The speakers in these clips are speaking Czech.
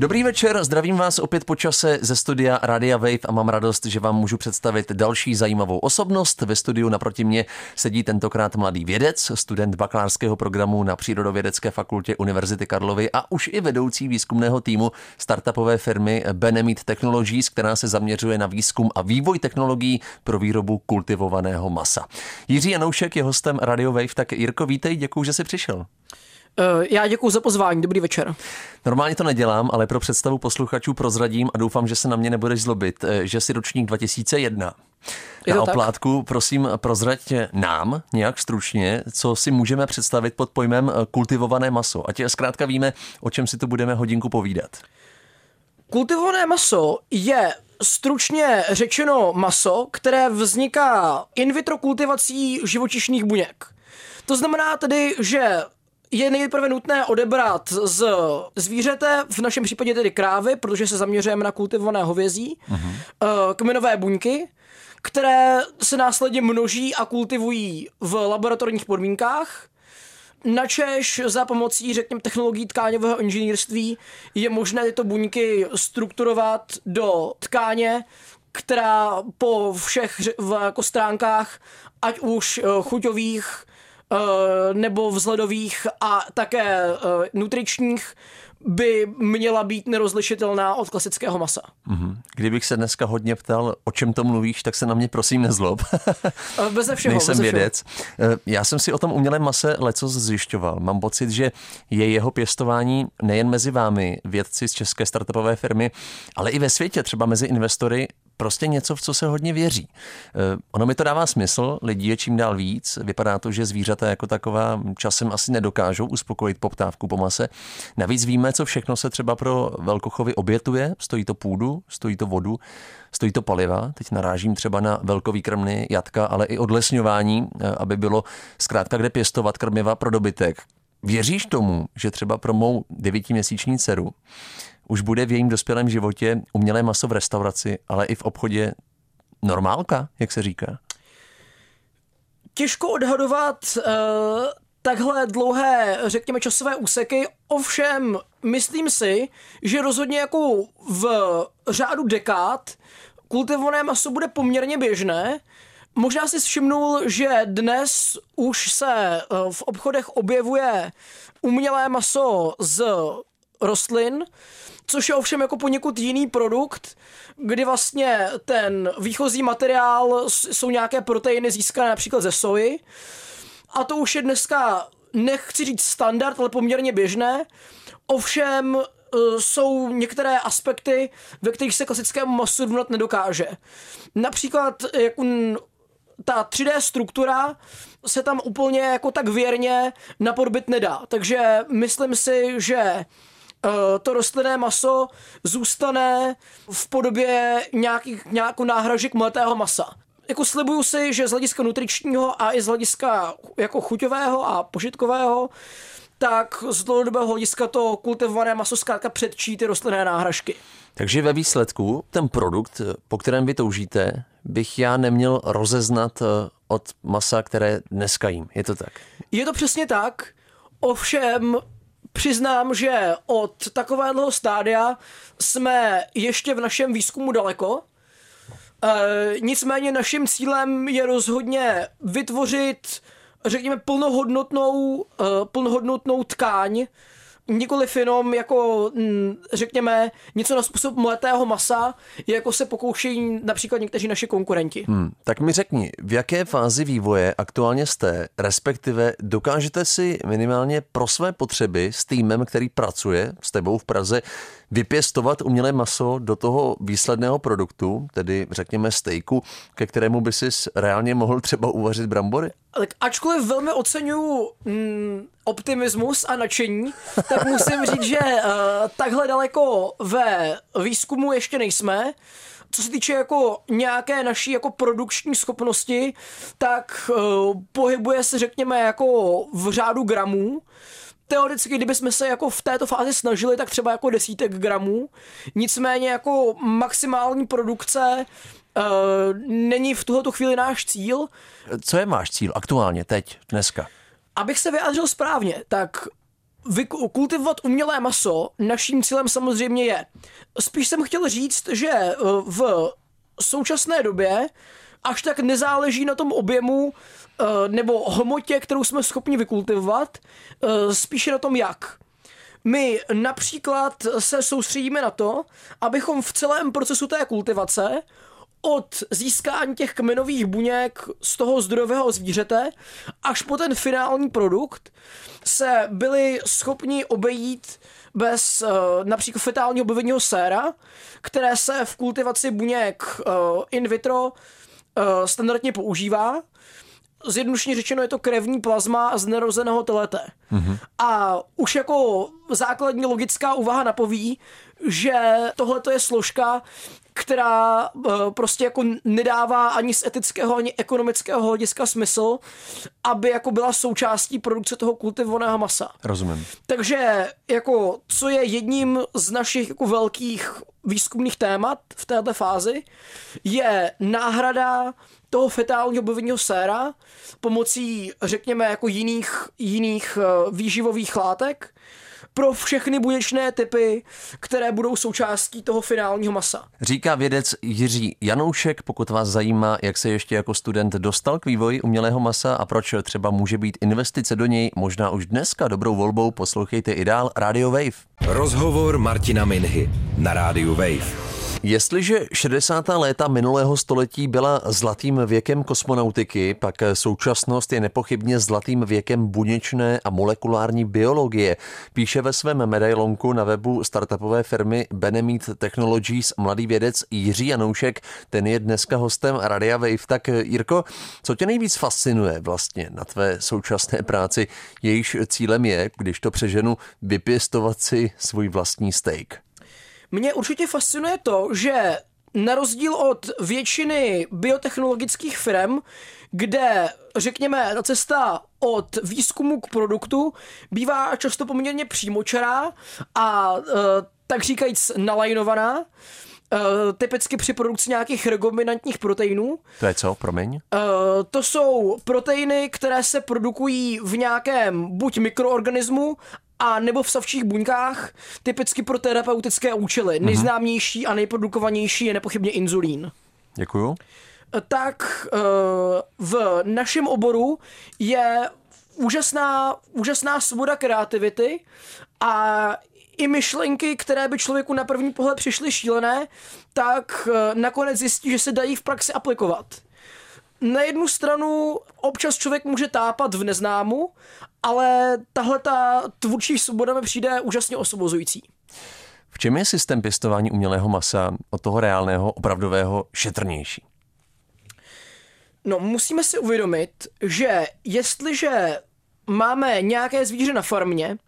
Dobrý večer, zdravím vás opět po čase ze studia Radia Wave a mám radost, že vám můžu představit další zajímavou osobnost. Ve studiu naproti mě sedí tentokrát mladý vědec, student bakalářského programu na Přírodovědecké fakultě Univerzity Karlovy a už i vedoucí výzkumného týmu startupové firmy Benemit Technologies, která se zaměřuje na výzkum a vývoj technologií pro výrobu kultivovaného masa. Jiří Janoušek je hostem Radio Wave, tak Jirko, vítej, děkuji, že jsi přišel. Eh, já děkuji za pozvání, dobrý večer. Normálně to nedělám, ale pro představu posluchačů prozradím a doufám, že se na mě nebudeš zlobit, eh, že si ročník 2001. Je na oplátku, tak? prosím, prozrať nám nějak stručně, co si můžeme představit pod pojmem eh, kultivované maso. Ať zkrátka víme, o čem si tu budeme hodinku povídat. Kultivované maso je stručně řečeno maso, které vzniká in vitro kultivací živočišných buněk. To znamená tedy, že je nejprve nutné odebrat z zvířete, v našem případě tedy krávy, protože se zaměřujeme na kultivované hovězí, uh-huh. kmenové buňky, které se následně množí a kultivují v laboratorních podmínkách. Načež za pomocí, řekněme, technologií tkáňového inženýrství je možné tyto buňky strukturovat do tkáně, která po všech jako stránkách, ať už eh, chuťových, nebo vzhledových a také eh, nutričních by měla být nerozlišitelná od klasického masa. Mm-hmm. Kdybych se dneska hodně ptal, o čem to mluvíš, tak se na mě prosím nezlob. Eh, beze všeho. Nejsem beze vědec. Všeho. Já jsem si o tom umělém mase leco zjišťoval. Mám pocit, že je jeho pěstování nejen mezi vámi, vědci z české startupové firmy, ale i ve světě, třeba mezi investory, prostě něco, v co se hodně věří. Eh, ono mi to dává smysl, lidí je čím dál víc, vypadá to, že zvířata jako taková časem asi nedokážou uspokojit poptávku po mase. Navíc víme, co všechno se třeba pro velkochovy obětuje, stojí to půdu, stojí to vodu, stojí to paliva, teď narážím třeba na velkový krmny, jatka, ale i odlesňování, eh, aby bylo zkrátka kde pěstovat krmiva pro dobytek. Věříš tomu, že třeba pro mou devítiměsíční dceru už bude v jejím dospělém životě umělé maso v restauraci, ale i v obchodě normálka, jak se říká? Těžko odhadovat uh, takhle dlouhé, řekněme, časové úseky, ovšem myslím si, že rozhodně jako v řádu dekád kultivované maso bude poměrně běžné. Možná si všimnul, že dnes už se eh, v obchodech objevuje umělé maso z rostlin, což je ovšem jako poněkud jiný produkt, kdy vlastně ten výchozí materiál jsou nějaké proteiny získané například ze soji a to už je dneska, nechci říct standard, ale poměrně běžné. Ovšem e, jsou některé aspekty, ve kterých se klasickému masu vnat nedokáže. Například jak ta 3D struktura se tam úplně jako tak věrně napodobit nedá. Takže myslím si, že Eh, to rostlinné maso zůstane v podobě nějakých, nějakou náhražek mletého masa. Jako slibuju si, že z hlediska nutričního a i z hlediska jako chuťového a požitkového tak z dlouhodobého hlediska to kultivované maso zkrátka předčí ty rostlinné náhražky. Takže ve výsledku ten produkt, po kterém vy toužíte, bych já neměl rozeznat eh, od masa, které dneska jím. Je to tak? Je to přesně tak. Ovšem Přiznám, že od takového stádia jsme ještě v našem výzkumu daleko. E, nicméně naším cílem je rozhodně vytvořit, řekněme, plnohodnotnou, e, plnohodnotnou tkáň, nikoliv jenom jako, mm, řekněme, něco na způsob mletého masa, jako se pokoušejí například někteří naši konkurenti. Hmm, tak mi řekni, v jaké fázi vývoje aktuálně jste, respektive dokážete si minimálně pro své potřeby s týmem, který pracuje s tebou v Praze, vypěstovat umělé maso do toho výsledného produktu, tedy řekněme stejku, ke kterému by si reálně mohl třeba uvařit brambory? Tak ačkoliv velmi oceňuju mm, optimismus a nadšení, tak musím říct, že uh, takhle daleko ve výzkumu ještě nejsme. Co se týče jako nějaké naší jako produkční schopnosti, tak uh, pohybuje se řekněme jako v řádu gramů teoreticky, kdybychom se jako v této fázi snažili, tak třeba jako desítek gramů. Nicméně jako maximální produkce uh, není v tuhletu chvíli náš cíl. Co je máš cíl aktuálně, teď, dneska? Abych se vyjádřil správně, tak kultivovat umělé maso naším cílem samozřejmě je. Spíš jsem chtěl říct, že eh, v současné době až tak nezáleží na tom objemu eh, nebo hmotě, kterou jsme schopni vykultivovat, eh, spíše na tom jak. My například se soustředíme na to, abychom v celém procesu té kultivace od získání těch kmenových buněk z toho zdrojového zvířete až po ten finální produkt se byli schopni obejít bez uh, například fetálního bovního séra, které se v kultivaci buněk in vitro standardně používá. Zjednodušeně řečeno je to krevní plazma z nerozeného telete. Mm-hmm. A už jako základní logická úvaha napoví, že tohle je složka, která uh, prostě jako nedává ani z etického, ani ekonomického hlediska smysl, aby jako byla součástí produkce toho kultivovaného masa. Rozumím. Takže jako co je jedním z našich jako velkých výzkumných témat v této fázi, je náhrada toho fetálního bovního séra pomocí, řekněme, jako jiných, jiných uh, výživových látek, pro všechny buněčné typy, které budou součástí toho finálního masa. Říká vědec Jiří Janoušek, pokud vás zajímá, jak se ještě jako student dostal k vývoji umělého masa a proč třeba může být investice do něj možná už dneska dobrou volbou, poslouchejte i dál Radio Wave. Rozhovor Martina Minhy na Radio Wave. Jestliže 60. léta minulého století byla zlatým věkem kosmonautiky, pak současnost je nepochybně zlatým věkem buněčné a molekulární biologie. Píše ve svém medailonku na webu startupové firmy Benemit Technologies mladý vědec Jiří Janoušek. Ten je dneska hostem Radia Wave. Tak Jirko, co tě nejvíc fascinuje vlastně na tvé současné práci? Jejíž cílem je, když to přeženu, vypěstovat si svůj vlastní steak. Mě určitě fascinuje to, že na rozdíl od většiny biotechnologických firm, kde, řekněme, ta cesta od výzkumu k produktu bývá často poměrně přímočará a e, tak říkajíc nalajnovaná, Uh, typicky při produkci nějakých rekombinantních proteinů. To je co, promiň? Uh, to jsou proteiny, které se produkují v nějakém buď mikroorganismu, a nebo v savčích buňkách, typicky pro terapeutické účely. Mm-hmm. Nejznámější a nejprodukovanější je nepochybně inzulín. Děkuju. Tak eh, v našem oboru je úžasná, úžasná svoboda kreativity a i myšlenky, které by člověku na první pohled přišly šílené, tak eh, nakonec zjistí, že se dají v praxi aplikovat na jednu stranu občas člověk může tápat v neznámu, ale tahle ta tvůrčí svoboda mi přijde úžasně osobozující. V čem je systém pěstování umělého masa od toho reálného, opravdového šetrnější? No, musíme si uvědomit, že jestliže máme nějaké zvíře na farmě,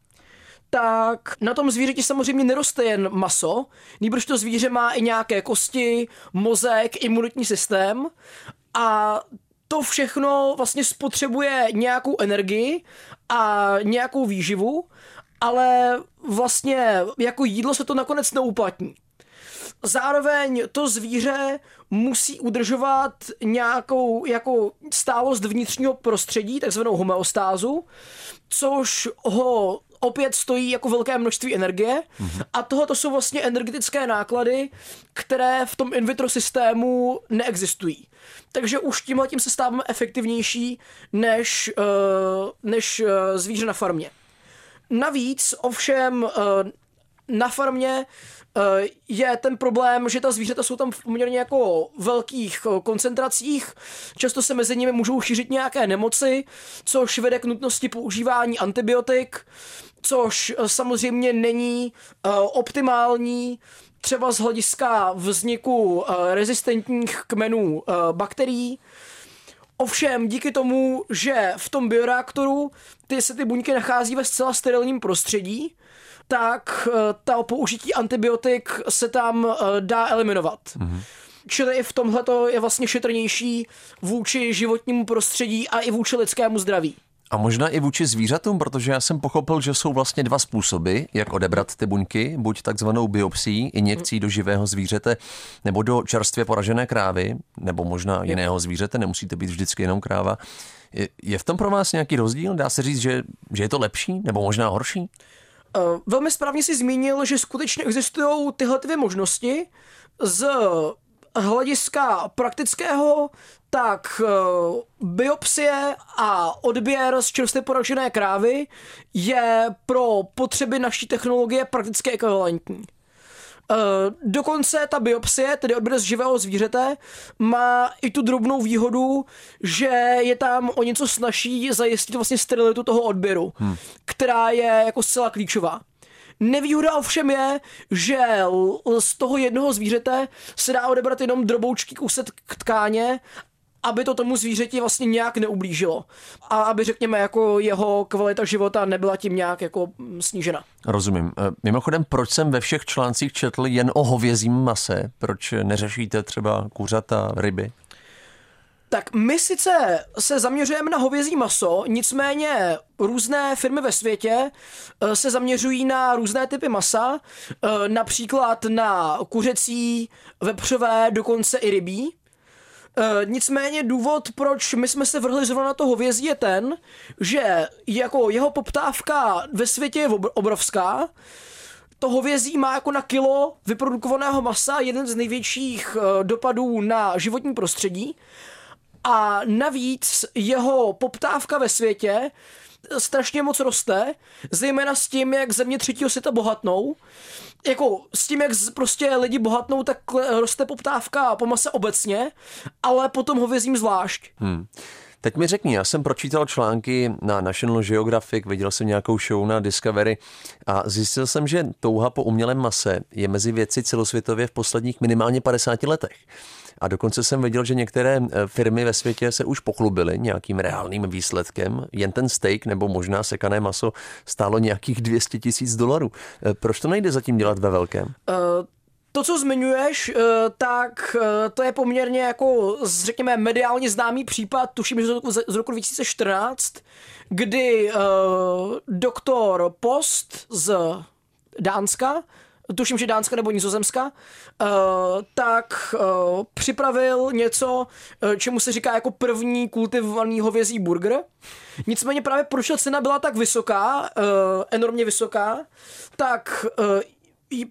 tak na tom zvířeti samozřejmě neroste jen maso, nýbrž to zvíře má i nějaké kosti, mozek, imunitní systém a to všechno vlastně spotřebuje nějakou energii a nějakou výživu, ale vlastně jako jídlo se to nakonec neuplatní. Zároveň to zvíře musí udržovat nějakou jako stálost vnitřního prostředí, takzvanou homeostázu, což ho opět stojí jako velké množství energie mm-hmm. a tohle to jsou vlastně energetické náklady, které v tom in vitro systému neexistují. Takže už tímhle tím se stáváme efektivnější než, uh, než uh, zvíře na farmě. Navíc ovšem uh, na farmě je ten problém, že ta zvířata jsou tam v poměrně jako velkých koncentracích, často se mezi nimi můžou šířit nějaké nemoci, což vede k nutnosti používání antibiotik, což samozřejmě není optimální třeba z hlediska vzniku rezistentních kmenů bakterií. Ovšem, díky tomu, že v tom bioreaktoru ty se ty buňky nachází ve zcela sterilním prostředí, tak eh, ta použití antibiotik se tam eh, dá eliminovat. Mm-hmm. Čili i v tomhle je vlastně šetrnější vůči životnímu prostředí a i vůči lidskému zdraví. A možná i vůči zvířatům, protože já jsem pochopil, že jsou vlastně dva způsoby, jak odebrat ty buňky, buď takzvanou biopsí, injekcí do živého zvířete, nebo do čerstvě poražené krávy, nebo možná jiného zvířete, nemusí to být vždycky jenom kráva. Je, v tom pro vás nějaký rozdíl? Dá se říct, že, že je to lepší, nebo možná horší? Uh, velmi správně si zmínil, že skutečně existují tyhle dvě možnosti. Z hlediska praktického, tak uh, biopsie a odběr z čerstvě poražené krávy je pro potřeby naší technologie prakticky ekvivalentní. Uh, dokonce ta biopsie, tedy odběr z živého zvířete, má i tu drobnou výhodu, že je tam o něco snažší zajistit vlastně sterilitu toho odběru, hmm. která je jako zcela klíčová. Nevýhoda ovšem je, že z toho jednoho zvířete se dá odebrat jenom droboučký kousek tkáně aby to tomu zvířeti vlastně nějak neublížilo. A aby, řekněme, jako jeho kvalita života nebyla tím nějak jako snížena. Rozumím. E, mimochodem, proč jsem ve všech článcích četl jen o hovězím mase? Proč neřešíte třeba kuřata, ryby? Tak my sice se zaměřujeme na hovězí maso, nicméně různé firmy ve světě eh, se zaměřují na různé typy masa, eh, například na kuřecí, vepřové, dokonce i rybí. Eh, nicméně důvod, proč my jsme se vrhli zrovna na to hovězí, je ten, že jako jeho poptávka ve světě je obrovská, to hovězí má jako na kilo vyprodukovaného masa jeden z největších dopadů na životní prostředí a navíc jeho poptávka ve světě strašně moc roste, zejména s tím, jak země třetího světa bohatnou. Jako s tím, jak prostě lidi bohatnou, tak roste poptávka po mase obecně, ale potom hovězím zvlášť. Hmm. Teď mi řekni, já jsem pročítal články na National Geographic, viděl jsem nějakou show na Discovery a zjistil jsem, že touha po umělém mase je mezi věci celosvětově v posledních minimálně 50 letech. A dokonce jsem viděl, že některé eh, firmy ve světě se už pochlubily nějakým reálným výsledkem. Jen ten steak nebo možná sekané maso stálo nějakých 200 tisíc dolarů. Eh, proč to nejde zatím dělat ve velkém? Uh... To, co zmiňuješ, tak to je poměrně jako, řekněme, mediálně známý případ, tuším, že z roku 2014, kdy doktor Post z Dánska tuším, že Dánska nebo Nizozemska, uh, tak uh, připravil něco, uh, čemu se říká jako první kultivovaný hovězí burger. Nicméně právě proč ta cena byla tak vysoká, uh, enormně vysoká, tak uh,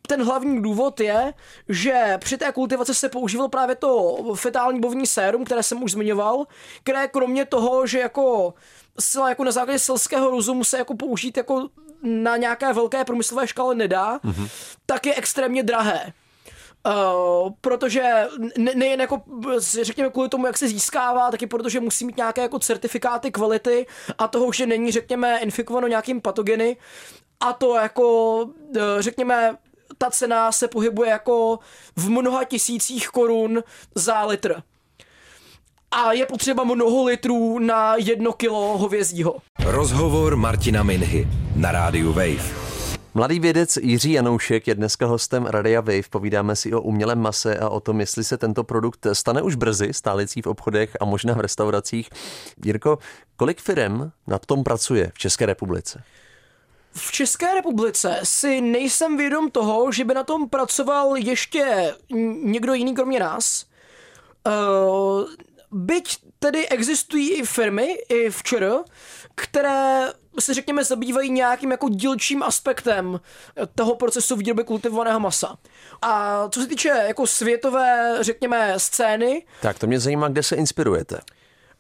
ten hlavní důvod je, že při té kultivaci se používal právě to fetální bovní sérum, které jsem už zmiňoval, které kromě toho, že jako zcela jako na základě selského rozumu se jako použít jako na nějaké velké průmyslové škále nedá, mm-hmm. tak je extrémně drahé. Uh, protože ne, nejen jako, řekněme, kvůli tomu, jak se získává, taky protože musí mít nějaké jako certifikáty kvality a toho, že není, řekněme, infikováno nějakým patogeny. A to jako, uh, řekněme, ta cena se pohybuje jako v mnoha tisících korun za litr a je potřeba mnoho litrů na jedno kilo hovězího. Rozhovor Martina Minhy na rádiu Wave. Mladý vědec Jiří Janoušek je dneska hostem Radia Wave. Povídáme si o umělém mase a o tom, jestli se tento produkt stane už brzy stálicí v obchodech a možná v restauracích. Jirko, kolik firm na tom pracuje v České republice? V České republice si nejsem vědom toho, že by na tom pracoval ještě někdo jiný kromě nás. Uh, Byť tedy existují i firmy, i v ČR, které se řekněme zabývají nějakým jako dílčím aspektem toho procesu výroby kultivovaného masa. A co se týče jako světové, řekněme, scény. Tak to mě zajímá, kde se inspirujete.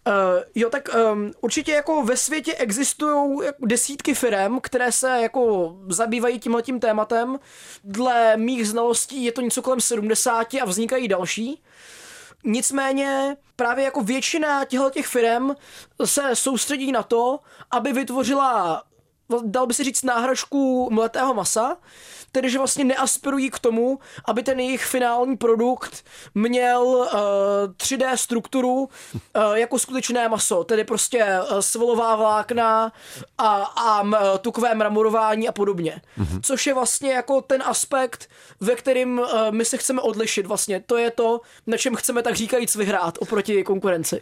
Uh, jo, tak um, určitě jako ve světě existují jako desítky firm, které se jako zabývají tímhle tím tématem. Dle mých znalostí je to něco kolem 70 a vznikají další. Nicméně právě jako většina těchto těch firm se soustředí na to, aby vytvořila dal by se říct náhražku mletého masa, tedy že vlastně neaspirují k tomu, aby ten jejich finální produkt měl uh, eh, 3D strukturu uh, jako skutečné maso, tedy prostě uh, svalová vlákna a, a uh, tukové mramorování a podobně. Mm-hmm. Což je vlastně jako ten aspekt, ve kterým uh, my se chceme odlišit vlastně. To je to, na čem chceme tak říkajíc vyhrát oproti konkurenci.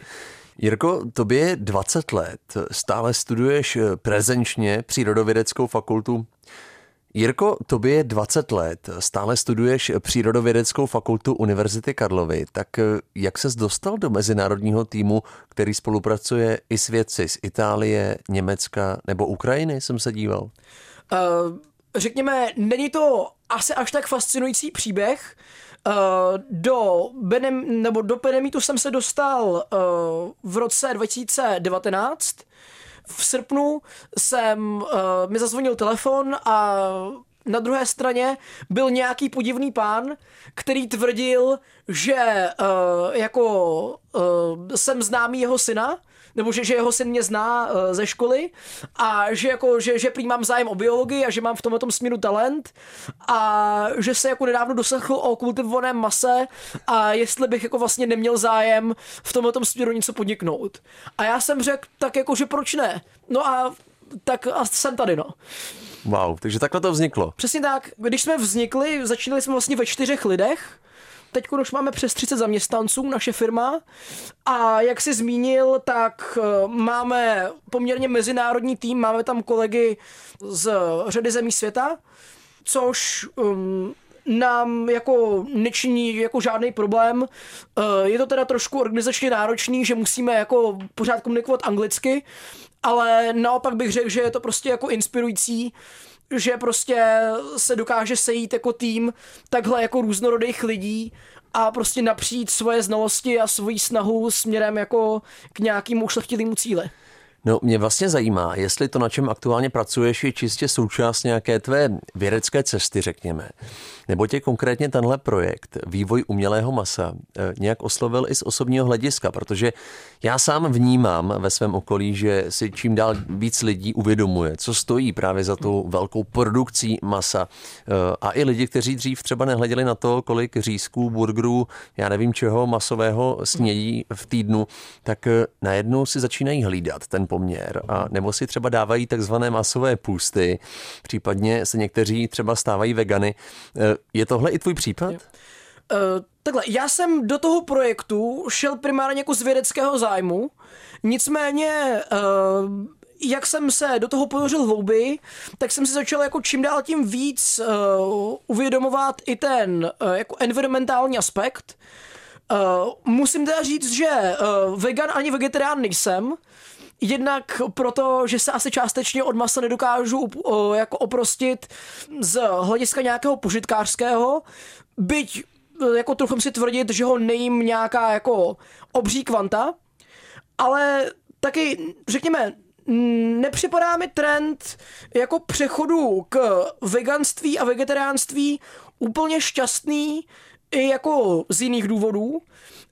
Jirko, tobě je 20 let, stále studuješ prezenčně přírodovědeckou fakultu Jirko, tobě je 20 let, stále studuješ Přírodovědeckou fakultu Univerzity Karlovy, tak eh, jak ses dostal do mezinárodního týmu, který spolupracuje i s vědci z Itálie, Německa nebo Ukrajiny, jsem se díval? Uh, řekněme, není to asi až tak fascinující příběh. Uh, do, Benem, nebo do Benemitu jsem se dostal uh, v roce 2019, v srpnu jsem, uh, mi zazvonil telefon a na druhé straně byl nějaký podivný pán, který tvrdil, že uh, jako uh, jsem známý jeho syna, nebo že, že jeho syn mě zná uh, ze školy a že, jako, že, že prý mám zájem o biologii a že mám v tomhle tom směru talent a že se jako nedávno doslechl o kultivovaném mase a jestli bych jako vlastně neměl zájem v tomhle tom směru něco podniknout. A já jsem řekl, tak jako, že proč ne? No a tak a jsem tady, no. Wow, takže takhle to vzniklo. Přesně tak. Když jsme vznikli, začínali jsme vlastně ve čtyřech lidech, Teď už máme přes 30 zaměstnanců, naše firma. A jak jsi zmínil, tak eh, máme poměrně mezinárodní tým, máme tam kolegy z řady zemí světa, což um, nám jako nečiní jako žádný problém. Eh, je to teda trošku organizačně náročný, že musíme jako pořád komunikovat anglicky, ale naopak bych řekl, že je to prostě jako inspirující, že prostě se dokáže sejít jako tým takhle jako různorodých lidí a prostě napřít svoje znalosti a svoji snahu směrem jako k nějakému ušlechtilému cíli. No, mě vlastně zajímá, jestli to, na čem aktuálně pracuješ, je čistě součást nějaké tvé vědecké cesty, řekněme. Nebo tě konkrétně tenhle projekt, vývoj umělého masa, eh, nějak oslovil i z osobního hlediska, protože já sám vnímám ve svém okolí, že si čím dál víc lidí uvědomuje, co stojí právě za tou velkou produkcí masa. Eh, a i lidi, kteří dřív třeba nehleděli na to, kolik řízků, burgerů, já nevím čeho masového snědí v týdnu, tak eh, najednou si začínají hlídat ten poměr. A nebo si třeba dávají takzvané masové půsty, případně se někteří třeba stávají vegany. Je tohle i tvůj případ? Uh, takhle, já jsem do toho projektu šel primárně jako z vědeckého zájmu, nicméně uh, jak jsem se do toho ponořil hlouběji, tak jsem si začal jako čím dál tím víc uh, uvědomovat i ten uh, jako environmentální aspekt. Uh, musím teda říct, že uh, vegan ani vegetarián nejsem, Jednak proto, že se asi částečně od masa nedokážu jako oprostit z hlediska nějakého požitkářského, byť jako trochu si tvrdit, že ho nejím nějaká jako obří kvanta, ale taky, řekněme, nepřipadá mi trend jako přechodu k veganství a vegetariánství úplně šťastný i jako z jiných důvodů.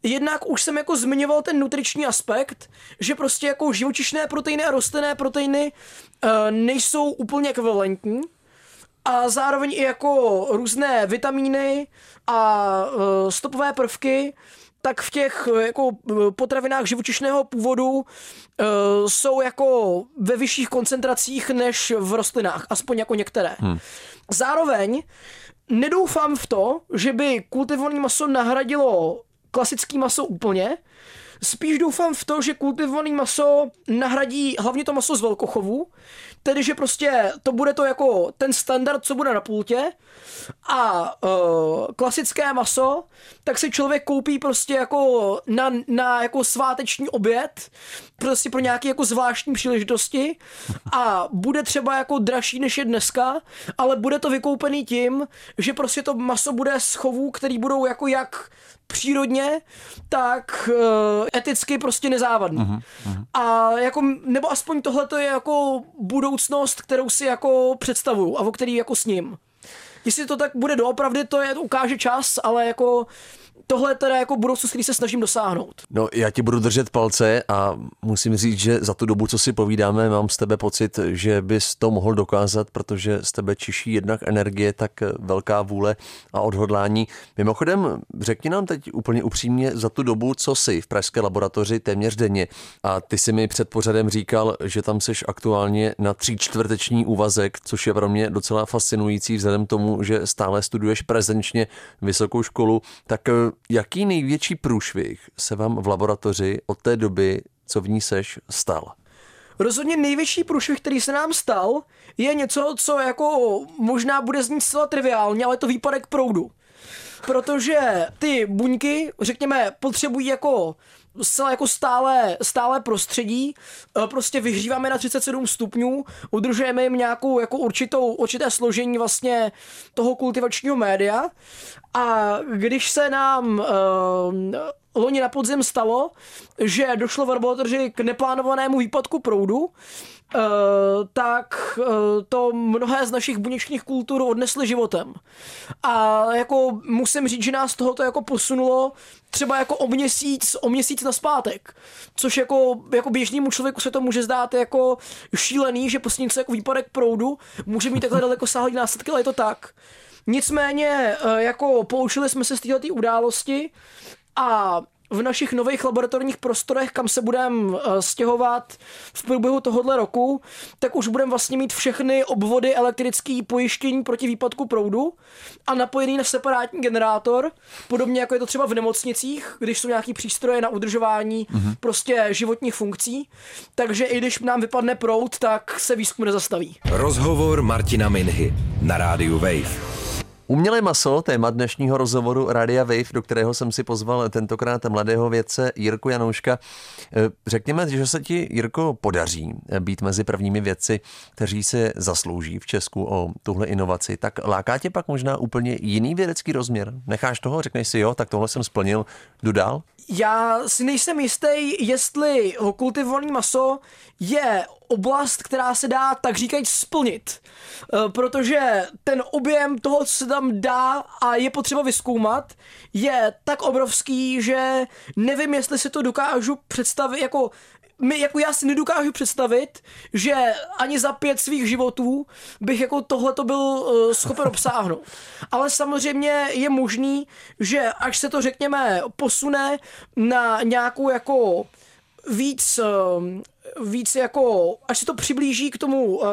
Jednak už jsem jako zmiňoval ten nutriční aspekt, že prostě jako živočišné proteiny a rostlinné proteiny uh, nejsou úplně ekvivalentní a zároveň i jako různé vitamíny a uh, stopové prvky tak v těch jako potravinách živočišného původu uh, jsou jako ve vyšších koncentracích než v rostlinách, aspoň jako některé. Hmm. Zároveň nedoufám v to, že by kultivované maso nahradilo klasický maso úplně. Spíš doufám v to, že kultivované maso nahradí hlavně to maso z velkochovu, tedy že prostě to bude to jako ten standard, co bude na pultě a uh, klasické maso, tak si člověk koupí prostě jako na, na jako sváteční oběd, prostě pro nějaké jako zvláštní příležitosti a bude třeba jako dražší než je dneska, ale bude to vykoupený tím, že prostě to maso bude z chovů, který budou jako jak přírodně, tak uh, eticky prostě nezávadný. Uh-huh, uh-huh. A jako, nebo aspoň tohle to je jako budoucnost, kterou si jako představuju a o který jako s ním. Jestli to tak bude doopravdy, to je, to ukáže čas, ale jako tohle teda jako budoucnost, který se snažím dosáhnout. No, já ti budu držet palce a musím říct, že za tu dobu, co si povídáme, mám z tebe pocit, že bys to mohl dokázat, protože z tebe čiší jednak energie, tak velká vůle a odhodlání. Mimochodem, řekni nám teď úplně upřímně za tu dobu, co jsi v pražské laboratoři téměř denně. A ty si mi před pořadem říkal, že tam jsi aktuálně na tří čtvrteční úvazek, což je pro mě docela fascinující vzhledem tomu, že stále studuješ prezenčně vysokou školu. Tak jaký největší průšvih se vám v laboratoři od té doby co v ní seš, stal? Rozhodně největší průšvih, který se nám stal, je něco, co jako možná bude znít zcela triviálně, ale je to výpadek proudu. Protože ty buňky, řekněme, potřebují jako zcela jako stále, stále prostředí, e, prostě vyhříváme na 37 stupňů, udržujeme jim nějakou jako určitou, určité složení vlastně toho kultivačního média a když se nám uh, loni na podzim stalo, že došlo v k neplánovanému výpadku proudu, tak uh, to mnohé z našich buněčních kultur odnesly životem. A jako musím říct, že nás tohoto jako posunulo třeba jako o měsíc, o měsíc na zpátek. Což jako, jako běžnému člověku se to může zdát jako šílený, že prostě něco jako výpadek proudu může mít takhle daleko sáhlý následky, ale je to tak. Nicméně, jako poučili jsme se z této události a v našich nových laboratorních prostorech, kam se budeme eh, stěhovat v průběhu tohohle roku, tak už budeme vlastně mít všechny obvody elektrické pojištění proti výpadku proudu a napojený na separátní generátor, podobně jako je to třeba v nemocnicích, když jsou nějaký přístroje na udržování mm-hmm. prostě životních funkcí. Takže i když nám vypadne proud, tak se výzkum nezastaví. Rozhovor Martina Minhy na rádiu Wave. Umělé maso, téma dnešního rozhovoru Radia Wave, do kterého jsem si pozval tentokrát mladého vědce Jirku Janouška. Eh, řekněme, že se ti, Jirko, podaří být mezi prvními vědci, kteří se zaslouží v Česku o tuhle inovaci, tak láká tě pak možná úplně jiný vědecký rozměr? Necháš toho, řekneš si jo, tak tohle jsem splnil, jdu dál? Já si nejsem jistý, jestli kultivovaný maso je oblast, která se dá tak říkajíc splnit. Eh, protože ten objem toho, co se tam dá a je potřeba vyskoumat, je tak obrovský, že nevím, jestli si to dokážu představit jako my, jako já si nedokážu představit, že ani za pět svých životů bych jako tohle to byl uh, schopen obsáhnout. Ale samozřejmě je možný, že až se to řekněme posune na nějakou jako víc uh, víc jako, až se to přiblíží k tomu uh,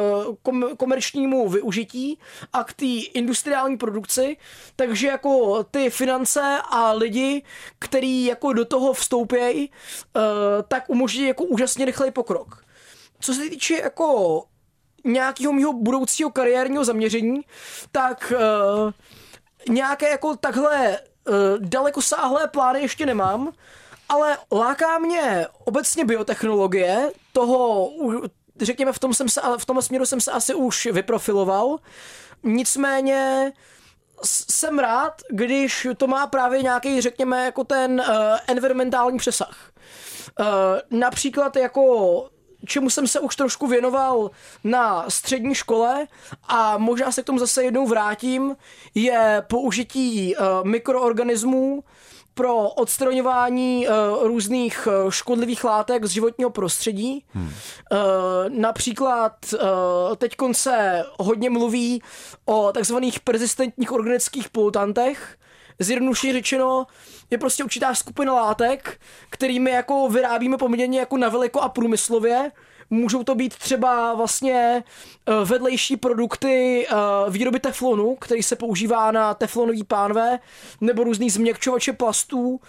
kom, komerčnímu využití a k té industriální produkci, takže jako ty finance a lidi, který jako do toho vstoupějí, uh, tak umožní jako úžasně rychlej pokrok. Co se týče jako nějakého mého budoucího kariérního zaměření, tak uh, nějaké jako takhle dalekosáhlé plány ještě nemám, ale láká mě obecně biotechnologie, toho, řekněme, v tom, jsem se, v tom směru jsem se asi už vyprofiloval. Nicméně jsem rád, když to má právě nějaký, řekněme, jako ten uh, environmentální přesah. Uh, například jako čemu jsem se už trošku věnoval na střední škole a možná se k tomu zase jednou vrátím, je použití uh, mikroorganismů pro odstraňování uh, různých uh, škodlivých látek z životního prostředí. Hmm. Uh, například uh, teď se hodně mluví o takzvaných persistentních organických polutantech, zjednodušeně řečeno, je prostě určitá skupina látek, kterými jako vyrábíme poměrně jako na veliko a průmyslově, Můžou to být třeba vlastně eh, vedlejší produkty eh, výroby teflonu, který se používá na teflonový pánve, nebo různý změkčovače plastů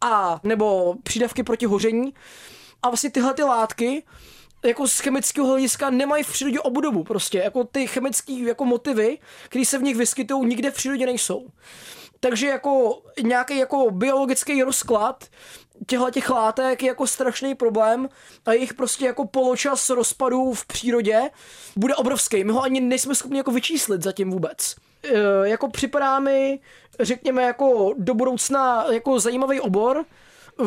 a nebo přídavky proti hoření. A vlastně tyhle ty látky jako z chemického hlediska nemají v přírodě obudobu prostě. Jako ty chemické jako motivy, které se v nich vyskytují, nikde v přírodě nejsou. Takže jako nějaký jako biologický rozklad těchto těch látek je jako strašný problém a jejich prostě jako poločas rozpadů v přírodě bude obrovský. My ho ani nejsme schopni jako vyčíslit zatím vůbec. E, jako připadá mi, řekněme, jako do budoucna jako zajímavý obor,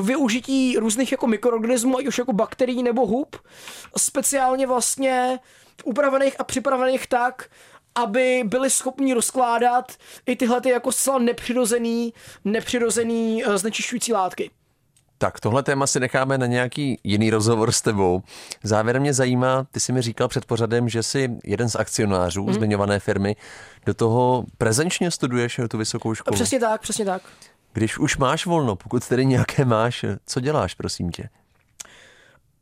využití různých jako mikroorganismů, ať už jako bakterií nebo hub, speciálně vlastně upravených a připravených tak, aby byli schopni rozkládat i tyhle ty jako zcela nepřirozený, nepřirozený e, znečišťující látky. Tak tohle téma si necháme na nějaký jiný rozhovor s tebou. Závěrem mě zajímá, ty jsi mi říkal před pořadem, že jsi jeden z akcionářů hmm. zmiňované firmy. Do toho prezenčně studuješ tu vysokou školu? Přesně tak, přesně tak. Když už máš volno, pokud tedy nějaké máš, co děláš, prosím tě?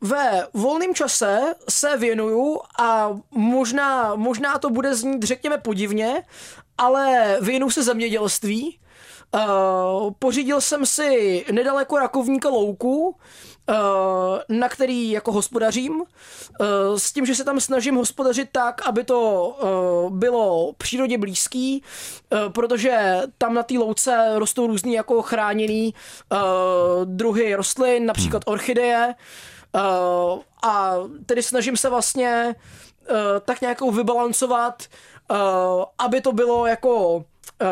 Ve volném čase se věnuju a možná, možná to bude znít, řekněme, podivně, ale věnuju se zemědělství Uh, pořídil jsem si nedaleko Rakovníka louku, Uh, na který jako hospodařím, uh, s tím, že se tam snažím hospodařit tak, aby to uh, bylo přírodě blízký, protože tam na té louce rostou různý jako chráněný druhy rostlin, například hmm. orchideje, a tedy snažím se vlastně tak nějak vybalancovat, aby to bylo jako uh,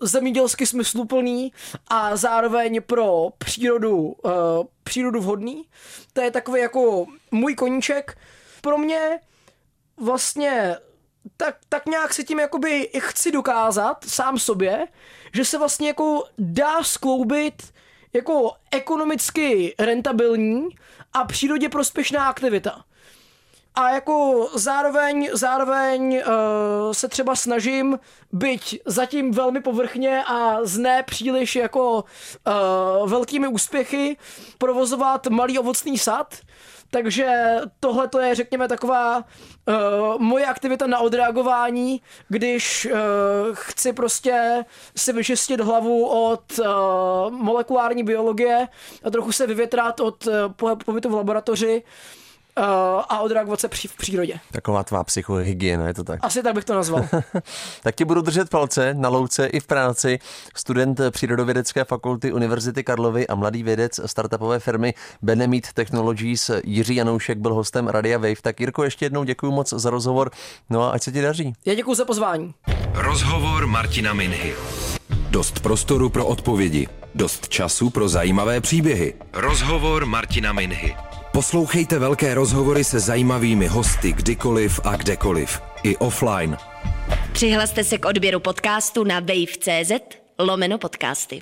zemědělsky smysluplný a zároveň pro přírodu, uh, přírodu vhodný. To je takový jako můj koníček. Pro mě vlastně tak, tak nějak si tím jakoby chci dokázat sám sobě, že se vlastně jako dá skloubit jako ekonomicky rentabilní a přírodě prospěšná aktivita a jako zároveň, zároveň uh, se třeba snažím, byť zatím velmi povrchně a z ne příliš jako uh, velkými úspěchy, provozovat malý ovocný sad, takže tohle to je, řekněme, taková uh, moje aktivita na odreagování, když uh, chci prostě si vyčistit hlavu od uh, molekulární biologie a trochu se vyvětrat od uh, pobytu v laboratoři uh, a odreagovat se při, v přírodě. Taková tvá psychohygiena, je to tak? Asi tak bych to nazval. tak ti budu držet palce na louce i v práci. Student Přírodovědecké fakulty Univerzity Karlovy a mladý vědec startupové firmy Benemit Technologies Jiří Janoušek byl hostem Radia Wave. Tak Jirko, ještě jednou děkuji moc za rozhovor. No a ať se ti daří. Já děkuji za pozvání. Rozhovor Martina Minhy. Dost prostoru pro odpovědi. Dost času pro zajímavé příběhy. Rozhovor Martina Minhy. Poslouchejte velké rozhovory se zajímavými hosty kdykoliv a kdekoliv. I offline. Přihlaste se k odběru podcastu na wave.cz lomeno podcasty.